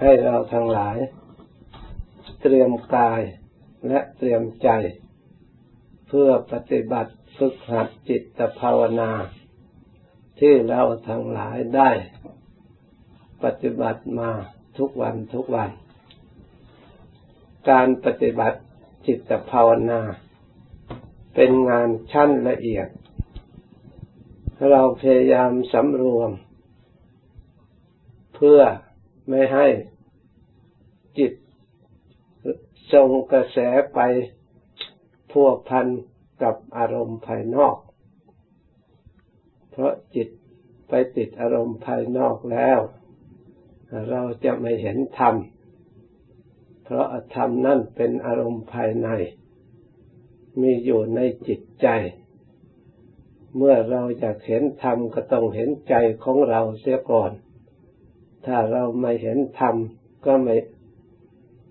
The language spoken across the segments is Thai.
ให้เราทั้งหลาย เตรียมกายและเตรียมใจ เพื่อปฏิบัติฝึกหัดจิตภาวนา ที่เราทั้งหลายได้ ปฏิบัติมาทุกวันทุกวัน การปฏิบัติจิตภาวนา เป็นงานชั้นละเอียด เราพยายามสำรวม เพื่อ ไม่ให้จิตส่งกระแสไปพัวพันกับอารมณ์ภายนอก เพราะจิตไปติดอารมณ์ภายนอกแล้ว เราจะไม่เห็นธรรม เพราะธรรมนั่นเป็นอารมณ์ภายใน มีอยู่ในจิตใจ เมื่อเราอยากเห็นธรรมก็ต้องเห็นใจของเราเสียก่อน ถ้าเราไม่เห็นธรรมก็ไม่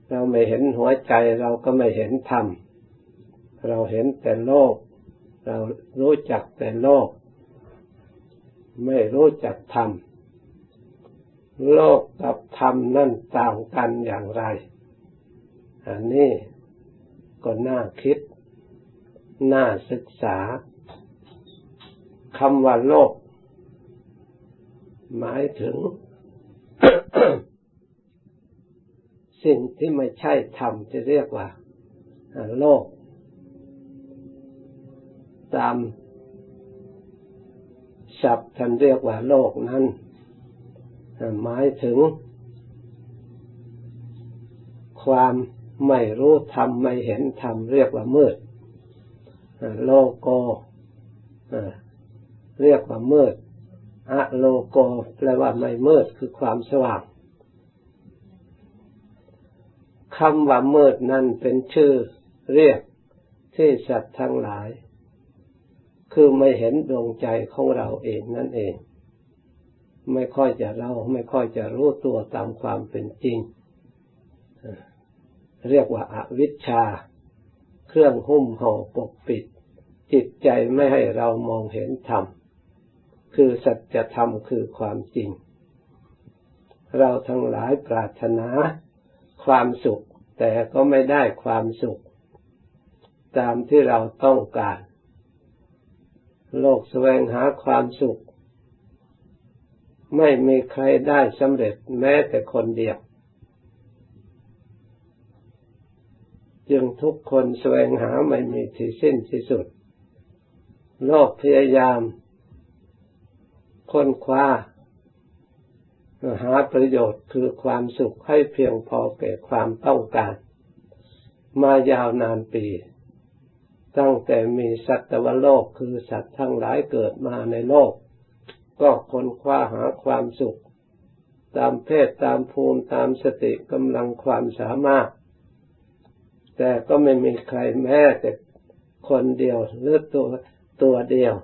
เราไม่เห็นหัวใจเราก็ไม่เห็นธรรม เราเห็นแต่โลก เรารู้จักแต่โลก ไม่รู้จักธรรม โลกกับธรรมนั่นต่างกันอย่างไร อันนี้ก็น่าคิด น่าศึกษาคำว่าโลก หมายถึง สิ่งที่ไม่ใช่ธรรมจะเรียกว่าโลก ตามศัพท์ท่านเรียกว่าโลกนั้นหมายถึง ความไม่รู้ธรรมไม่เห็นธรรมเรียกว่ามืด โลโกเรียกว่ามืด อะโลโกแปลว่าไม่มืดคือความสว่างคำว่ามืดนั่นเป็นชื่อเรียกที่สัตว์ทั้งหลาย คือไม่เห็นดวงใจของเราเองนั่นเอง ไม่ค่อยจะเราไม่ค่อยจะรู้ตัวตามความเป็นจริง เรียกว่าอาวิชชา เครื่องหุ้มห่อปกปิด จิตใจไม่ให้เรามองเห็นธรรม คือสัจธรรมคือความจริง เราทั้งหลายปรารถนาความสุข แต่ก็ไม่ได้ความสุข ตามที่เราต้องการ โลกแสวงหาความสุข ไม่มีใครได้สำเร็จแม้แต่คนเดียวจึงทุกคนแสวงหาไม่มีที่สิ้นที่สุด โลกพยายาม ค้นคว้าหาประโยชน์คือความสุขให้เพียงพอแก่ความต้องการ มายาวนานปี ตั้งแต่มีสัตวโลกคือสัตว์ทั้งหลายเกิดมาในโลก ก็ค้นคว้าหาความสุข ตามเพศตามภูมิตามสติกำลังความสามารถ แต่ก็ไม่มีใครแม้แต่คนเดียวหรือตัวตัวเดียว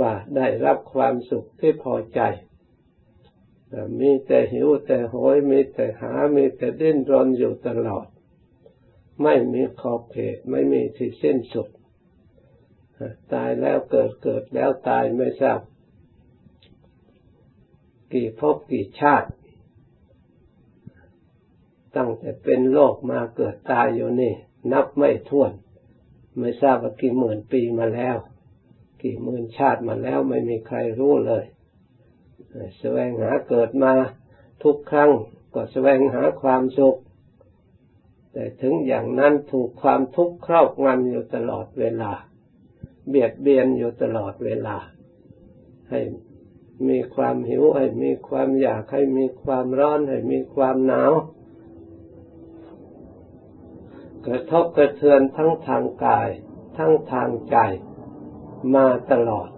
ว่าได้รับความสุขที่พอใจ มีแต่หิวแต่โหยมีแต่หา มีแต่ดิ้นรนอยู่ตลอด ไม่มีขอบเขตไม่มีที่สิ้นสุด ตายแล้วเกิดเกิดแล้วตายไม่ทราบกี่ภพกี่ชาติ ตั้งแต่เป็นโลกมาเกิดตายอยู่นี่ นับไม่ถ้วน ไม่ทราบว่ากี่หมื่นปีมาแล้ว กี่หมื่นชาติมาแล้วไม่มีใครรู้เลยแสวงหาเกิดมาทุกครั้งก็แสวงหาความสุข แต่ถึงอย่างนั้นถูกความทุกข์ครอบงำอยู่ตลอดเวลา เบียดเบียนอยู่ตลอดเวลา ให้มีความหิว ให้มีความอยาก ให้มีความร้อน ให้มีความหนาวกระทบกระเทือนทั้งทางกาย ทั้งทางใจ มาตลอด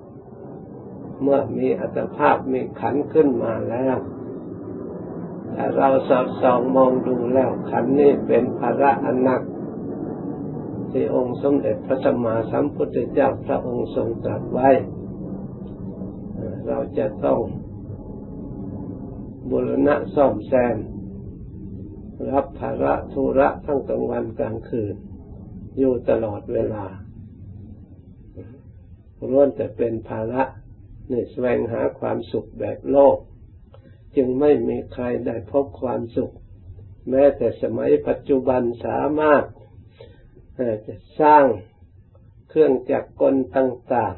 เมื่อมีอัตภาพมีขันขึ้นมาแล้วแต่เราสอดส่องมองดูแล้วขันนี้เป็นภาระอันหนัก ที่องค์สมเด็จพระสัมมาสัมพุทธเจ้าพระองค์ทรงตรัสไว้ เราจะต้องบุรณะซ่อมแซมรับภาระธุระทั้งกลางวันกลางคืน อยู่ตลอดเวลา ล้วนแต่เป็นภาระนี่แสวงหาความสุขแบบโลก จึงไม่มีใครได้พบความสุข แม้แต่สมัยปัจจุบันสามารถจะสร้างเครื่องจักรกลต่าง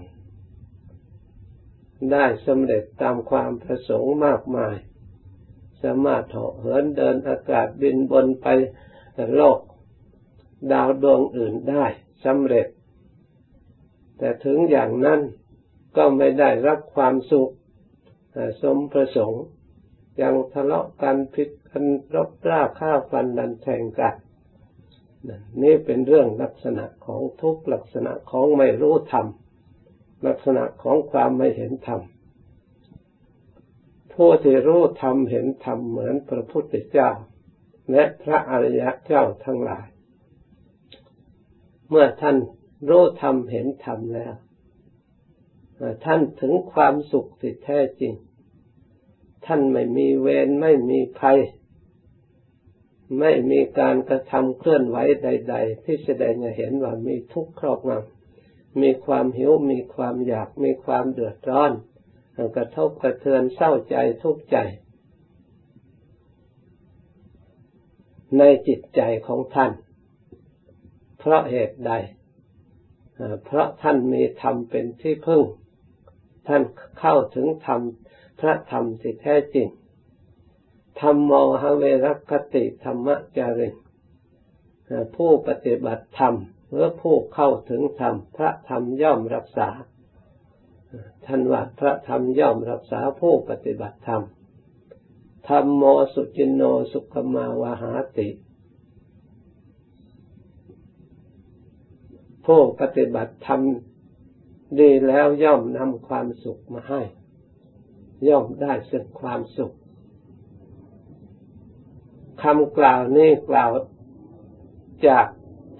ๆ ได้สำเร็จตามความประสงค์มากมาย สามารถเหาะเหินเดินอากาศบินบนไปโลก ดาวดวงอื่นได้สำเร็จ แต่ถึงอย่างนั้นก็ไม่ได้รับความสุขสมประสงค์ยังทะเลาะกันผิดกันรบราข้าฟันดันแทงกันนี่เป็นเรื่องลักษณะของทุกลักษณะของไม่รู้ธรรมลักษณะของความไม่เห็นธรรมผู้ที่รู้ธรรมเห็นธรรมเหมือนพระพุทธเจ้า และพระอริยเจ้าทั้งหลาย เมื่อท่าน รู้ธรรมเห็นธรรมแล้วท่านถึงความสุขที่แท้จริง ท่านไม่มีเวรไม่มีภัย ไม่มีการกระทำเคลื่อนไหวใด ๆ ที่แสดงให้เห็นว่ามีทุกข์ครอบงำมีความหิวมีความอยากมีความเดือดร้อนกระทบกระเทือนเศร้าใจทุกข์ใจ ในจิตใจของท่าน เพราะเหตุใด พราะท่านมีธรรมเป็นที่พึ่ง ท่านเข้าถึงธรรมพระธรรมที่แท้จริงธรรมโมหเวรคติธรรมจาริงผู้ปฏิบัติธรรมหรือผู้เข้าถึงธรรมพระธรรมย่อมรักษา ท่านว่าพระธรรมย่อมรักษาผู้ปฏิบัติธรรมธรรมโมสุจินโนสุขมาวาหาติ ผู้ปฏิบัติธรรมดีแล้วย่อมนำความสุขมาให้ ย่อมได้สึกความสุขคำกล่าวนี้กล่าวจาก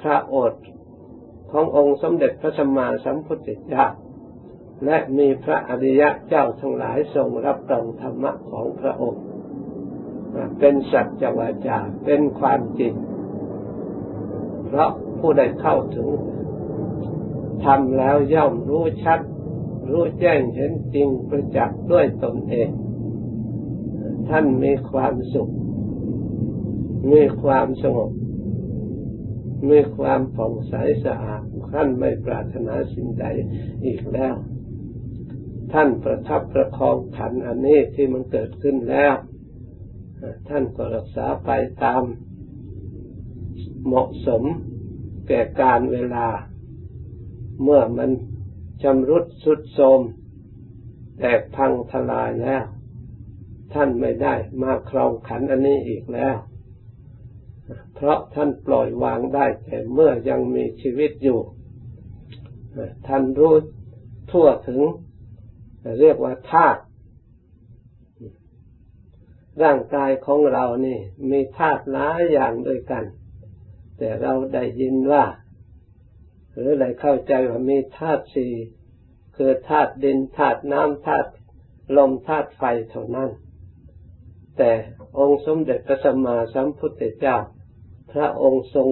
พระโอษฐ์ขององค์สมเด็จพระสัมมาสัมพุทธเจ้าและมีพระอริยะเจ้าทั้งหลายทรงรับรองธรรมะของพระองค์ เป็นสัจวาจาเป็นความจริง เพราะผู้ใดเข้าถึง ทำแล้วย่อมรู้ชัด รู้แจ้งเห็นจริงประจักษ์ด้วยตนเอง ท่านมีความสุข มีความสงบ มีความผ่องใสสะอาดท่านไม่ปรารถนาสิ่งใดอีกแล้ว ท่านประทับประคองขันอันนี้ที่มันเกิดขึ้นแล้ว ท่านก็รักษาไปตามเหมาะสมแก่การเวลา เมื่อมันชำรุดสุดโทมแตกพังทลายแล้ว ท่านไม่ได้มาครองขันอันนี้อีกแล้ว เพราะท่านปล่อยวางได้แต่เมื่อยังมีชีวิตอยู่ ท่านรู้ทั่วถึง เรียกว่าธาตุร่างกายของเรานี่ มีธาตุหลายอย่างด้วยกัน แต่เราได้ยินว่า หรืออะไรเข้าใจว่ามีธาตุสี่คือธาตุดินธาตุน้ำธาตุลมธาตุไฟเท่านั้น แต่องค์สมเด็จพระสัมมาสัมพุทธเจ้า พระองค์ทรง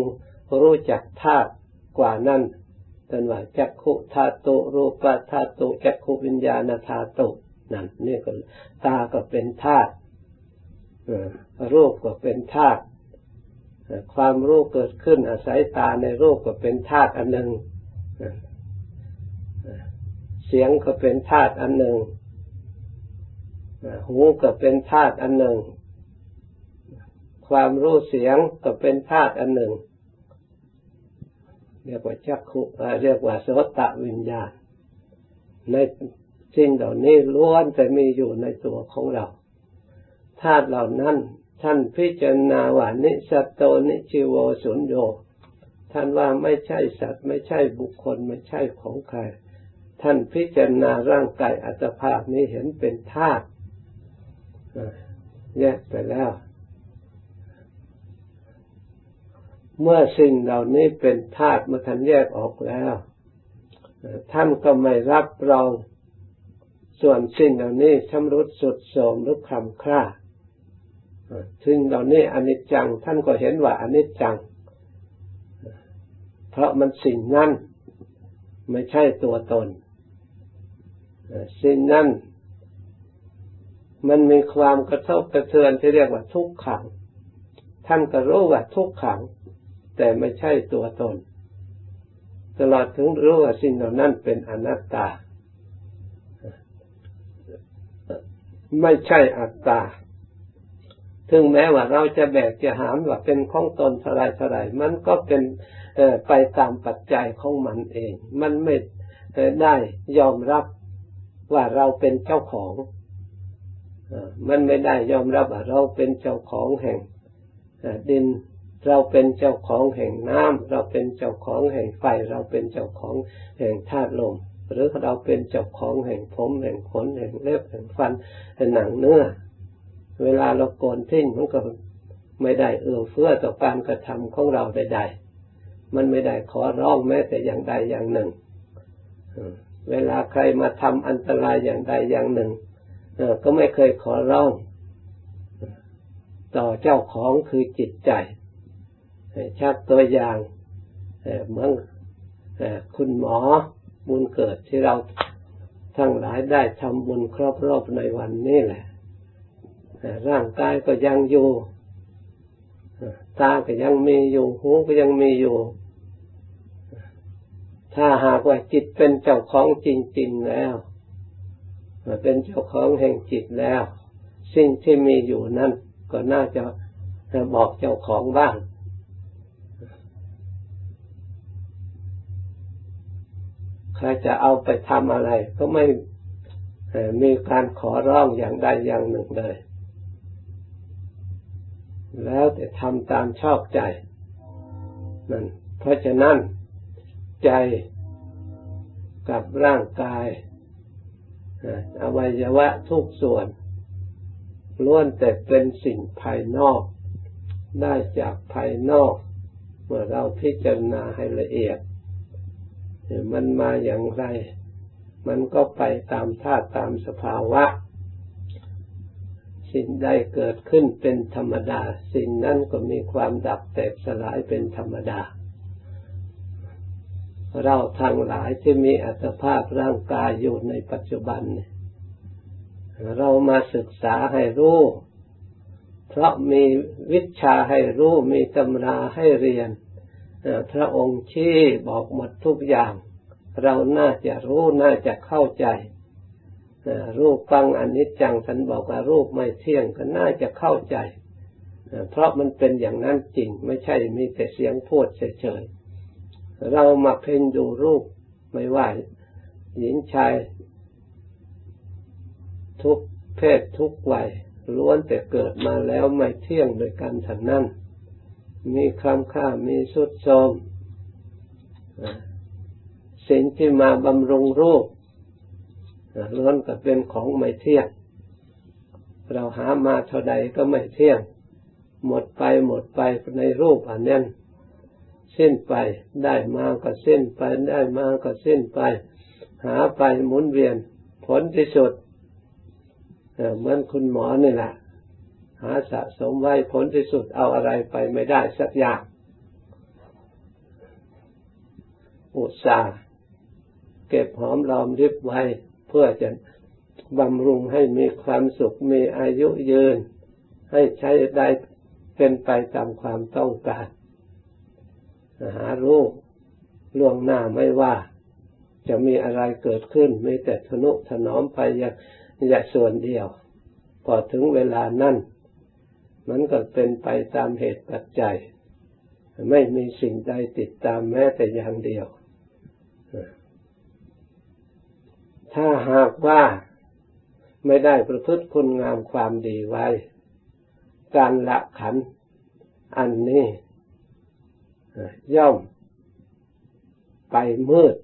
รู้จักธาตุกว่านั้นท่านว่าจักขุธาตุรูปธาตุจักขุวิญญาณธาตุนั่นนี่ก็ตาก็เป็นธาตุรูปก็เป็นธาตุ ความรู้เกิดขึ้นอาศัยตาในรูปก็เป็นธาตุอันหนึ่ง เสียงก็เป็นธาตุอันหนึ่ง หูก็เป็นธาตุอันหนึ่ง ความรู้เสียงก็เป็นธาตุอันหนึ่ง เรียกว่าจักขุเรียกว่าโสตะวิญญาณ ในสิ่งเหล่านี้ล้วนแต่มีอยู่ในตัวของเราธาตุเหล่านั้น ท่านพิจารณาว่านิสัตโตนิชิโวสุญโยท่านว่าไม่ใช่สัตว์ ไม่ใช่บุคคลไม่ใช่ของใคร ท่านพิจารณาร่างกายอัตภาพนี้เห็นเป็นธาตุแยกไปแล้ว เมื่อสิ่งเหล่านี้เป็นธาตุเมื่อท่านแยกออกแล้ว ท่านก็ไม่รับรองส่วนสิ่งเหล่านี้ชำรุดสุดโทรมหรือคลำคร่า ซึ่งเหล่านี้อนิจจัง ท่านก็เห็นว่าอนิจจัง เพราะมันสิ่งนั้นไม่ใช่ตัวตน สิ่งนั้นมันมีความกระทบกระเทือนที่เรียกว่าทุกขัง ท่านก็รู้ว่าทุกขัง แต่ไม่ใช่ตัวตน ตลอดถึงรู้ว่าสิ่งเหล่านั้นเป็นอนัตตา ไม่ใช่อัตตา ถึงแม้ว่าเราจะแบกจะหามว่าเป็นของตนเท่าไรเท่าไรมันก็เป็นไปตามปัจจัยของมันเอง มันไม่ได้ยอมรับว่าเราเป็นเจ้าของ มันไม่ได้ยอมรับว่าเราเป็นเจ้าของแห่งดิน เราเป็นเจ้าของแห่งน้ำเราเป็นเจ้าของแห่งไฟ เราเป็นเจ้าของแห่งธาตุลม หรือเราเป็นเจ้าของแห่งผมแห่งขนแห่งเล็บแห่งฟันแห่งหนังเนื้อ เวลาเราโกนทิ้งมันก็ไม่ได้เอื้อเฟื้อต่อการกระทำของเราใดๆมันไม่ได้ขอร้องแม้แต่อย่างใดอย่างหนึ่ง เวลาใครมาทำอันตรายอย่างใดอย่างหนึ่งก็ไม่เคยขอร้องต่อเจ้าของคือจิตใจชักตัวอย่างเหมือนคุณหมอบุญเกิดที่เราทั้งหลายได้ทำบุญครอบรอบในวันนี้แหละ ร่างกายก็ยังอยู่ตาก็ยังมีอยู่หูก็ยังมีอยู่ ถ้าหากว่าจิตเป็นเจ้าของจริง ๆแล้วเป็นเจ้าของแห่งจิตแล้ว สิ่งที่มีอยู่นั่นก็น่าจะบอกเจ้าของบ้างใครจะเอาไปทำอะไร ก็ไม่มีการขอร้องอย่างใดอย่างหนึ่งเลย แล้วแต่ทำตามชอบใจนั่นเพราะฉะนั้นใจกับร่างกายอวัยวะทุกส่วนล้วนแต่เป็นสิ่งภายนอก ได้จากภายนอก เมื่อเราพิจารณาให้ละเอียด มันมาอย่างไร มันก็ไปตามธาตุตามสภาวะ สิ่งใดเกิดขึ้นเป็นธรรมดา สิ่งนั้นก็มีความดับแตกสลายเป็นธรรมดา เราทั้งหลายที่มีอัตภาพร่างกายอยู่ในปัจจุบัน เรามาศึกษาให้รู้ เพราะมีวิชาให้รู้ มีตำราให้เรียน พระองค์ชี้บอกหมดทุกอย่าง เราน่าจะรู้น่าจะเข้าใจ รูปฟังอนิจจังท่านบอกว่ารูปไม่เที่ยงก็น่าจะเข้าใจ เพราะมันเป็นอย่างนั้นจริง ไม่ใช่มีแต่เสียงพูดเฉยๆเรามาเพ่งดูรูปไม่ว่าหญิงชาย ทุกเพศทุกวัยล้วนแต่เกิดมาแล้วไม่เที่ยงโดยกันทั้งนั้น มีคำค่ามีสุดโทมสิ่งที่มาบำรุงรูป ล้วนก็เป็นของไม่เที่ยง เราหามาเท่าใดก็ไม่เที่ยง หมดไปหมดไปในรูปอันนั้นสิ้นไปได้มาก็สิ้นไปได้มาก็สิ้นไป หาไปหมุนเวียนผลที่สุดเหมือนคุณหมอนี่แหละหาสะสมไว้ผลที่สุดเอาอะไรไปไม่ได้สักอย่างอุตสาห์เก็บหอมรอมริบไว้ พื่อจะบำรุงให้มีความสุขมีอายุยืน ให้ใช้ได้เป็นไปตามความต้องการหารู้ล่วงหน้าไม่ว่า จะมีอะไรเกิดขึ้นไม่แต่ทนุถนอมไปอย่างอย่าส่วนเดียว พอถึงเวลานั้นมันก็เป็นไปตามเหตุปัจจัย ไม่มีสิ่งใดติดตามแม้แต่อย่างเดียว ถ้าหากว่าไม่ได้ประพฤติคุณงามความดีไว้ การละขัน อันนี้ ย่อมไปมืด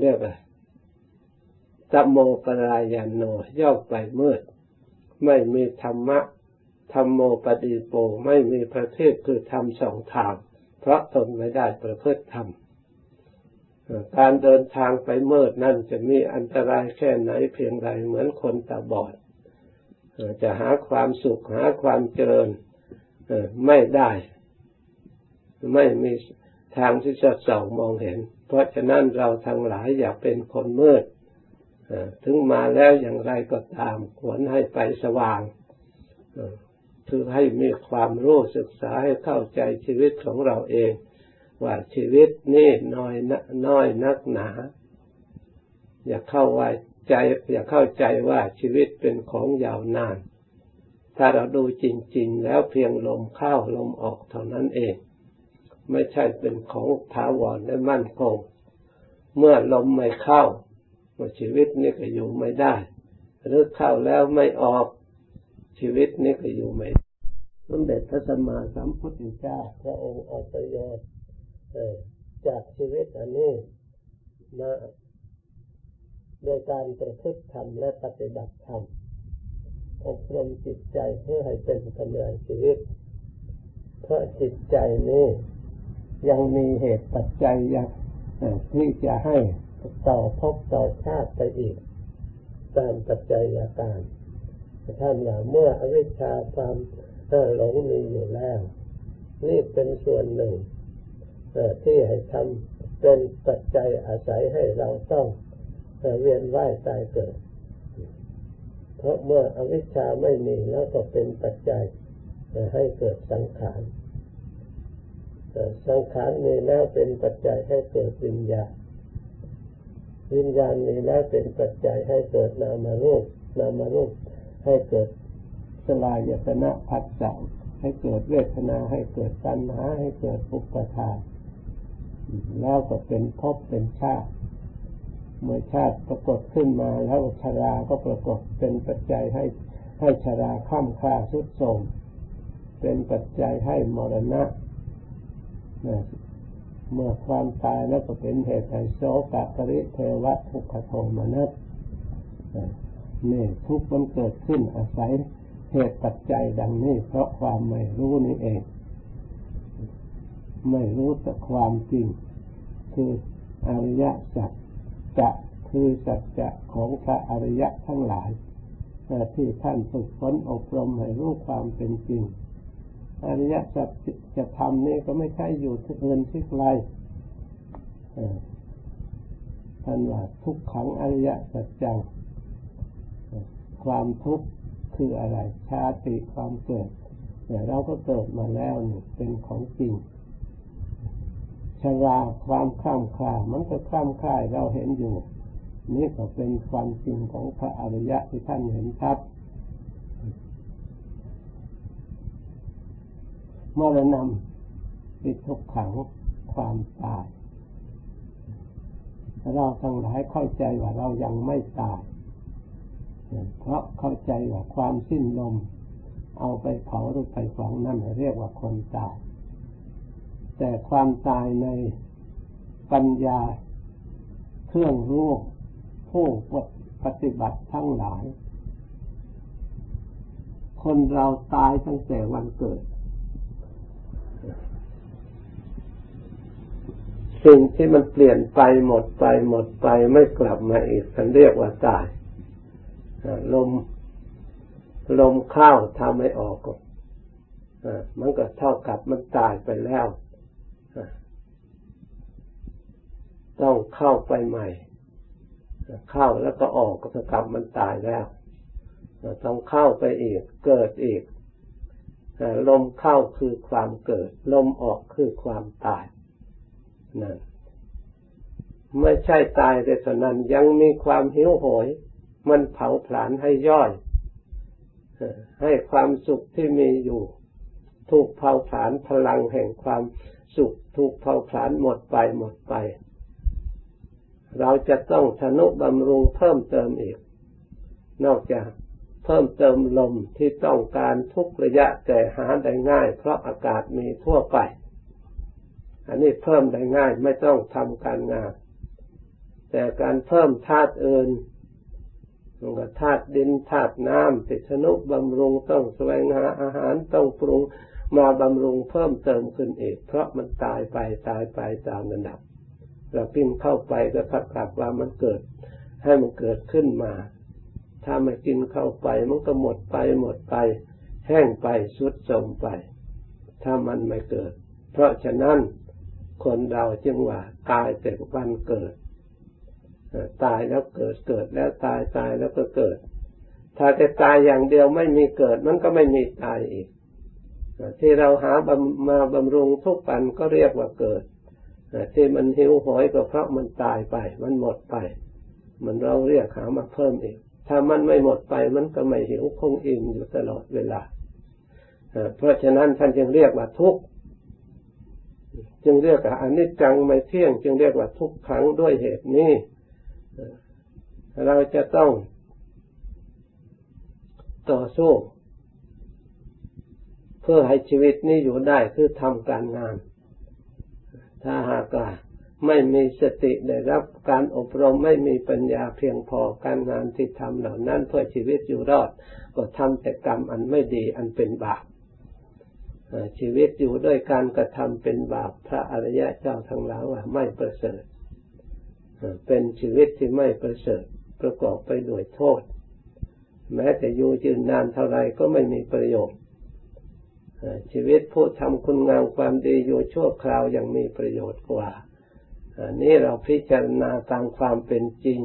เรียกว่าสัมโมปรายานโนย่อมไปมืด ไม่มีธรรมะธรรมโมปฏิโป ไม่มีประเทศคือธรรมสองทาง เพราะตนไม่ได้ประพฤติธรรม การเดินทางไปมืดนั่นจะมีอันตรายแค่ไหนเพียงไรเหมือนคนตาบอดจะหาความสุขหาความเจริญไม่ได้ ไม่มีทางที่จะส่องมองเห็น เพราะฉะนั้นเราทั้งหลายอย่าเป็นคนมืดถึงมาแล้วอย่างไรก็ตามควรให้ไปสว่างคือให้มีความรู้ศึกษาให้เข้าใจชีวิตของเราเอง ว่าชีวิตนี่น้อยน้อยนักหนา อย่าเข้าไว้ใจอย่าเข้าใจว่าชีวิตเป็นของยาวนาน ถ้าเราดูจริง ๆ แล้วเพียงลมเข้าลมออกเท่านั้นเอง ไม่ใช่เป็นของถาวรและมั่นคง เมื่อลมไม่เข้าชีวิตนี่ก็อยู่ไม่ได้หรือเข้าแล้วไม่ออกชีวิตนี้ก็อยู่ไม่สมเด็จพระสัมมาสัมพุทธเจ้าพระองค์อัปยชน์ จากชีวิตอันนี้มาโดยการประพฤติธรรมและปฏิบัติธรรมอบรมจิตใจเพื่อให้เป็นกำลังชีวิต เพราะจิตใจนี้ยังมีเหตุปัจจัยยังที่จะให้ต่อพบต่อชาติไปอีก ตามปัจจัยอาการท่านว่าเมื่ออวิชชาความหลงมีอยู่แล้ว นี่เป็นส่วนหนึ่ง ที่ให้ทำเป็นปัจจัยอาศัยให้เราต้องเวียนว่ายตายเกิด เพราะเมื่ออวิชชาไม่มีแล้วก็เป็นปัจจัยให้เกิดสังขารสังขารมีแล้วเป็นปัจจัยให้เกิดวิญญาณวิญญาณมีแล้วเป็นปัจจัยให้เกิดนามารูปนามารูปให้เกิดสลายตนะผัสสะให้เกิดเวทนาให้เกิดตัณหาให้เกิดอุปทาน แล้วก็เป็นภพเป็นชาติ เมื่อชาติปรากฏขึ้นมาแล้วชราก็ปรากฏเป็นปัจจัยให้ให้ชราข้ามค่าสุดโทมเป็นปัจจัยให้มรณะเมื่อความตายแล้วก็เป็นเหตุให้โสกปริเทวะทุกขโทมนัสนี่ทุกมันเกิดขึ้นอาศัยเหตุปัจจัยดังนี้เพราะความไม่รู้นี่เอง ไม่รู้แต่ความจริง คืออริยสัจจะคือสัจจะของพระอริยะทั้งหลายที่ท่านฝึกฝนอบรมให้รู้ความเป็นจริง อริยสัจจะทำนี่ก็ไม่ใช่อยู่ที่เงินที่ไกลท่านว่าทุกขังอริยสัจจัง ความทุกข์คืออะไร ชาติความเกิดแต่เราก็เกิดมาแล้วนี่เป็นของจริง ชราความข้ามคลามันก็ข้ามคลายเราเห็นอยู่ นี่ก็เป็นความจริงของพระอริยะที่ท่านเห็นชัดเมื่อเรานำปิดทุกขังความตาย เราทั้งหลายเข้าใจว่าเรายังไม่ตาย เพราะเข้าใจว่าความสิ้นลม เอาไปเผาหรือไปฝังนั่นเรียกว่าคนตาย แต่ความตายในปัญญาเครื่องรู้ผู้ปฏิบัติทั้งหลาย คนเราตายตั้งแต่วันเกิด สิ่งที่มันเปลี่ยนไปหมดไปหมดไปไม่กลับมาอีกฉันเรียกว่าตาย ลมลมเข้าทำไม่ออกมันก็เท่ากับมันตายไปแล้ว ต้องเข้าไปใหม่ เข้าแล้วก็ออกก็เท่ากับมันตายแล้วต้องเข้าไปอีก เกิดอีกลมเข้าคือความเกิด ลมออกคือความตายนั่นไม่ใช่ตายแต่เท่านั้นยังมีความหิวโหย มันเผาผลาญให้ย่อยให้ความสุขที่มีอยู่ ถูกเผาผลาญพลังแห่งความสุข ถูกเผาผลาญหมดไปหมดไป เราจะต้องทนุบำรุงเพิ่มเติมอีก นอกจากเพิ่มเติมลมที่ต้องการทุกระยะแต่หาได้ง่าย เพราะอากาศมีทั่วไป อันนี้เพิ่มได้ง่ายไม่ต้องทำการงาน แต่การเพิ่มธาตุอื่นธาตุดินธาตุน้ำติชนุบำรุงต้องแสวงหาอาหารต้องปรุงมาบำรุงเพิ่มเติมขึ้นอีก เพราะมันตายไปตายไปตามระดับ เรากินเข้าไปก็ทักกับว่ามันเกิด ให้มันเกิดขึ้นมา ถ้าไม่กินเข้าไปมันก็หมดไปหมดไป แห้งไปสุดโทมไป ถ้ามันไม่เกิด เพราะฉะนั้นคนเราจึงว่าตายแต่วันเกิดตายแล้วเกิดเกิดแล้วตายตายแล้วก็เกิด ถ้าจะตายอย่างเดียวไม่มีเกิดมันก็ไม่มีตายอีกที่เราหามาบำรุงทุกปันก็เรียกว่าเกิด ที่มันหิวโหยก็เพราะมันตายไป มันหมดไป มันเราเรียกหามาเพิ่มอีกถ้ามันไม่หมดไปมันก็ไม่หิวคงอิ่มอยู่ตลอดเวลาเพราะฉะนั้นท่านจึงเรียกว่าทุกข์จึงเรียกว่าอนิจจังไม่เที่ยง จึงเรียกว่าทุกขังด้วยเหตุนี้เราจะต้องต่อสู้ เพื่อให้ชีวิตนี้อยู่ได้คือทำการงาน ถ้าหากว่าไม่มีสติได้รับการอบรมไม่มีปัญญาเพียงพอการงานที่ทำเหล่านั้นเพื่อชีวิตอยู่รอด ก็ทำแต่กรรมอันไม่ดีอันเป็นบาปชีวิตอยู่ด้วยการกระทำเป็นบาปพระอริยะเจ้าทั้งหลายว่าไม่ประเสริฐเป็นชีวิตที่ไม่ประเสริฐประกอบไปด้วยโทษ แม้แต่อยู่ยืนนานเท่าไรก็ไม่มีประโยชน์ ชีวิตผู้ทำคุณงามความดีอยู่ชั่วคราวยังมีประโยชน์กว่านี่เราพิจารณาตามความเป็นจริง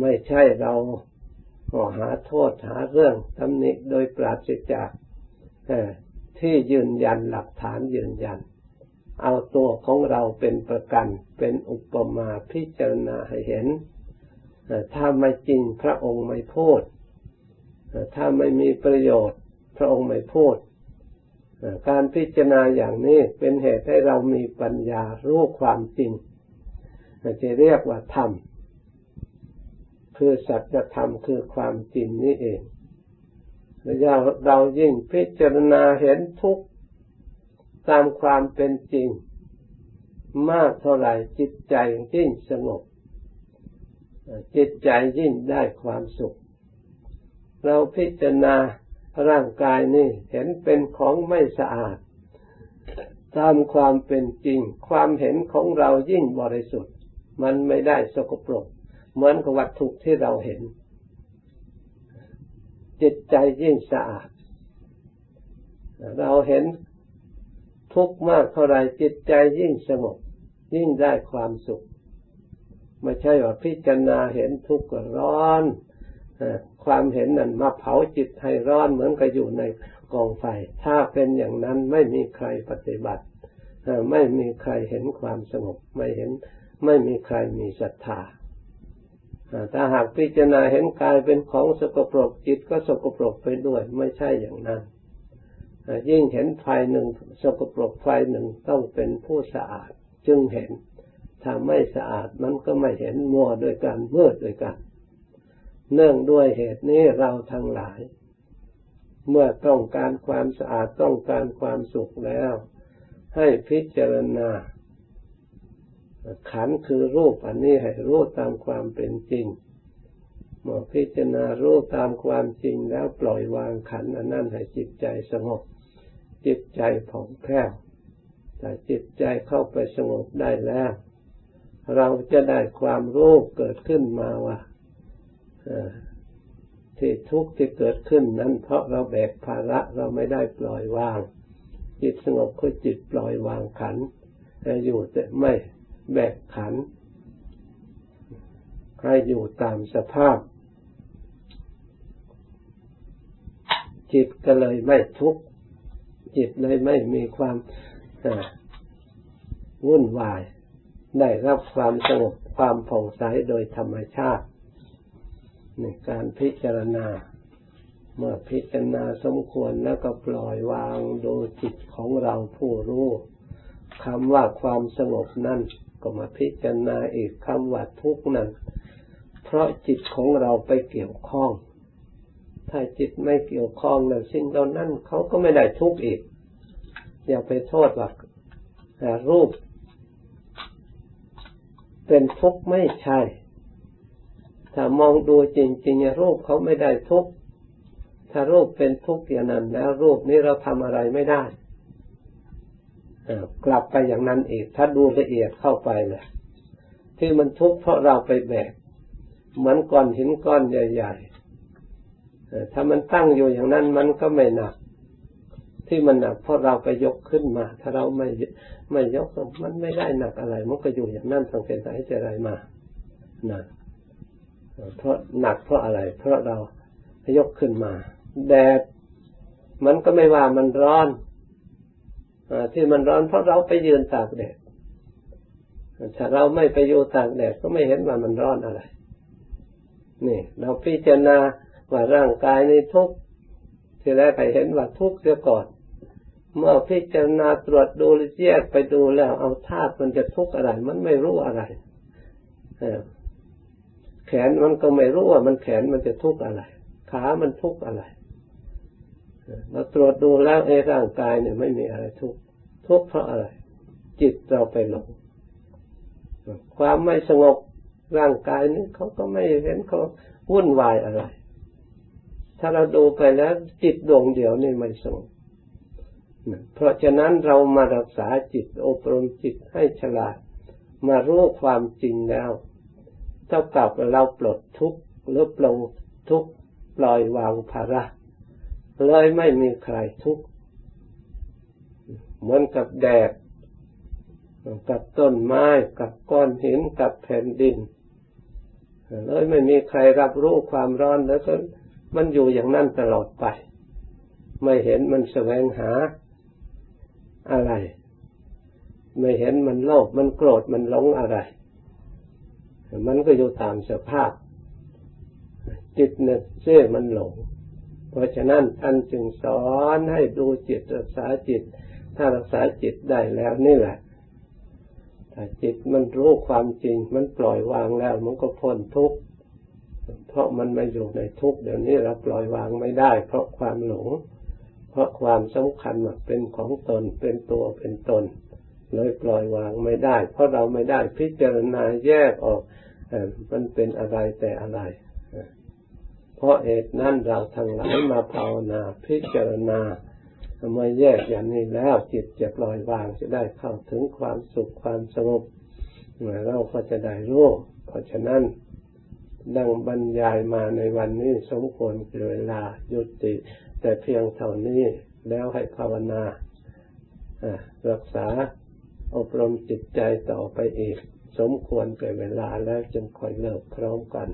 ไม่ใช่เราหาโทษหาเรื่องตำหนิโดยปราศจากที่ยืนยันหลักฐานยืนยัน เอาตัวของเราเป็นประกันเป็นอุปมาพิจารณาให้เห็นถ้าไม่จริงพระองค์ไม่พูดถ้าไม่มีประโยชน์ พระองค์ไม่พูด การพิจารณาอย่างนี้เป็นเหตุให้เรามีปัญญารู้ความจริงจะเรียกว่าธรรม คือสัจธรรมคือความจริงนี้เองเราเรายิ่งพิจารณาเห็นทุกตามความเป็นจริง มากเท่าไหร่จิตใจยิ่งสงบ จิตใจยิ่งได้ความสุข เราพิจารณา ร่างกายนี่เห็นเป็นของไม่สะอาด ตามความเป็นจริง ความเห็นของเรายิ่งบริสุทธิ์ มันไม่ได้สกปรก เหมือนกับวัตถุที่เราเห็น จิตใจยิ่งสะอาด เราเห็นทุกข์มากเท่าไรจิตใจยิ่งสงบ ยิ่งได้ความสุข ไม่ใช่ว่าพิจารณาเห็นทุกข์ก็ร้อน ความเห็นนั้นมาเผาจิตให้ร้อนเหมือนกับอยู่ในกองไฟ ถ้าเป็นอย่างนั้นไม่มีใครปฏิบัติไม่มีใครเห็นความสงบไม่เห็น ไม่มีใครมีศรัทธาถ้าหากพิจารณาเห็นกายเป็นของสกปรกจิตก็สกปรกไปด้วย ไม่ใช่อย่างนั้นยิ่งเห็นไฟหนึ่งสกปรกไฟหนึ่งต้องเป็นผู้สะอาดจึงเห็น ถ้าไม่สะอาดมันก็ไม่เห็นมัวโดยการมืดโดยกัน เนื่องด้วยเหตุนี้เราทั้งหลาย เมื่อต้องการความสะอาดต้องการความสุขแล้ว ให้พิจารณา ขันคือรูปอันนี้ให้รู้ตามความเป็นจริงเมื่อพิจารณารู้ตามความจริงแล้วปล่อยวางขันอันนั้นให้จิตใจสงบ จิตใจผ่องแผ้วแต่จิตใจเข้าไปสงบได้แล้ว เราจะได้ความรู้เกิดขึ้นมาว่า ที่ทุกข์ที่เกิดขึ้นนั้น เพราะเราแบกภาระเราไม่ได้ปล่อยวาง จิตสงบคือจิตปล่อยวางขันอยู่แต่ไม่แบกขันให้อยู่ตามสภาพ จิตก็เลยไม่ทุกข์จิตเลยไม่มีความวุ่นวาย ได้รับความสงบความผ่องใสโดยธรรมชาติ ในการพิจารณา เมื่อพิจารณาสมควรแล้วก็ปล่อยวางดูจิตของเราผู้รู้คำว่าความสงบนั้นก็มาพิจารณาอีกคำว่าทุกข์นั้นเพราะจิตของเราไปเกี่ยวข้อง ถ้าจิตไม่เกี่ยวข้องนั้นสิ่งเหล่านั้นเขาก็ไม่ได้ทุกข์อีก อย่าไปโทษว่ารูป เป็นทุกข์ไม่ใช่ ถ้ามองดูจริงๆรูปเขาไม่ได้ทุกข์ถ้ารูปเป็นทุกข์อย่างนั้นแล้ว รูปนี้เราทำอะไรไม่ได้กลับไปอย่างนั้นอีก ถ้าดูละเอียดเข้าไปเลยที่มันทุกข์เพราะเราไปแบกเหมือนก้อนหินก้อนใหญ่ๆถ้ามันตั้งอยู่อย่างนั้นมันก็ไม่หนัก ที่มันหนักเพราะเราไปยกขึ้นมา ถ้าเราไม่ไม่ยกมันไม่ได้หนักอะไร มันก็อยู่อย่างนั้นตั้งแต่ไหนแต่ไรมานะ เพราะหนักเพราะอะไร เพราะเรายกขึ้นมาแดดมันก็ไม่ว่ามันร้อนอที่มันร้อนเพราะเราไปยืนตากแดดถ้าเราไม่ไปอยู่ตากแดดก็ไม่เห็นว่ามันร้อนอะไร นี่ เราพิจารณาว่าร่างกายในทุกที่แรกไปเห็นว่าทุกเสียก่อน เมื่อพิจารณาตรวจดูแยกไปดูแล้ว เอาธาตุมันจะทุกข์อะไร มันไม่รู้อะไร แขนมันก็ไม่รู้ว่ามันแขนมันจะทุกข์อะไร ขามันทุกข์อะไรเราตรวจดูแล้วไอ้ร่างกายเนี่ยไม่มีอะไรทุกข์ทุกข์เพราะอะไร จิตเราไปหลงความไม่สงบร่างกายนี้เขาก็ไม่เห็นเขาวุ่นวายอะไร ถ้าเราดูไปแล้ว จิตดวงเดียวนี่ไม่สงบเพราะฉะนั้นเรามารักษาจิตอบรมจิตให้ฉลาด มารู้ความจริงแล้ว เท่ากับเราปลดทุกข์หรือปลงทุกข์ปล่อยวางภาระเลยไม่มีใครทุกข์เหมือนกับแดดกับต้นไม้กับก้อนหินกับแผ่นดินเลยไม่มีใครรับรู้ความร้อนแล้วก็มันอยู่อย่างนั้นตลอดไป ไม่เห็นมันแสวงหาอะไร ไม่เห็นมันโลภมันโกรธมันหลงอะไร มันก็อยู่ตามสภาพ จิตเนี่ยเสื่อมันหลง เพราะฉะนั้นท่านจึงสอนให้ดูจิตรักษาจิต ถ้ารักษาจิตได้แล้วนี่แหละถ้าจิตมันรู้ความจริง มันปล่อยวางแล้ว มันก็พ้นทุกข์เพราะมันไม่อยู่ในทุกข์เดี๋ยวนี้เราปล่อยวางไม่ได้ เพราะความหลง เพราะความสำคัญว่าเป็นของตนเป็นตัวเป็นตน เลยปล่อยวางไม่ได้ เพราะเราไม่ได้พิจารณาแยกออกมันเป็นอะไรแต่อะไร เพราะเหตุนั้นเราทั้งหลายมาภาวนาพิจารณาเมื่อแยกอย่างนี้แล้วจิตจะปล่อยวางจะได้เข้าถึงความสุขความสงบเราก็จะได้รู้เพราะฉะนั้นดังบรรยายมาในวันนี้สมควรเวลายุติ แต่เพียงเท่านี้แล้วให้ภาวนารักษา อบรมจิตใจต่อไปอีก สมควรเกิดเวลาแล้วจึงค่อยเลิกพร้อมกัน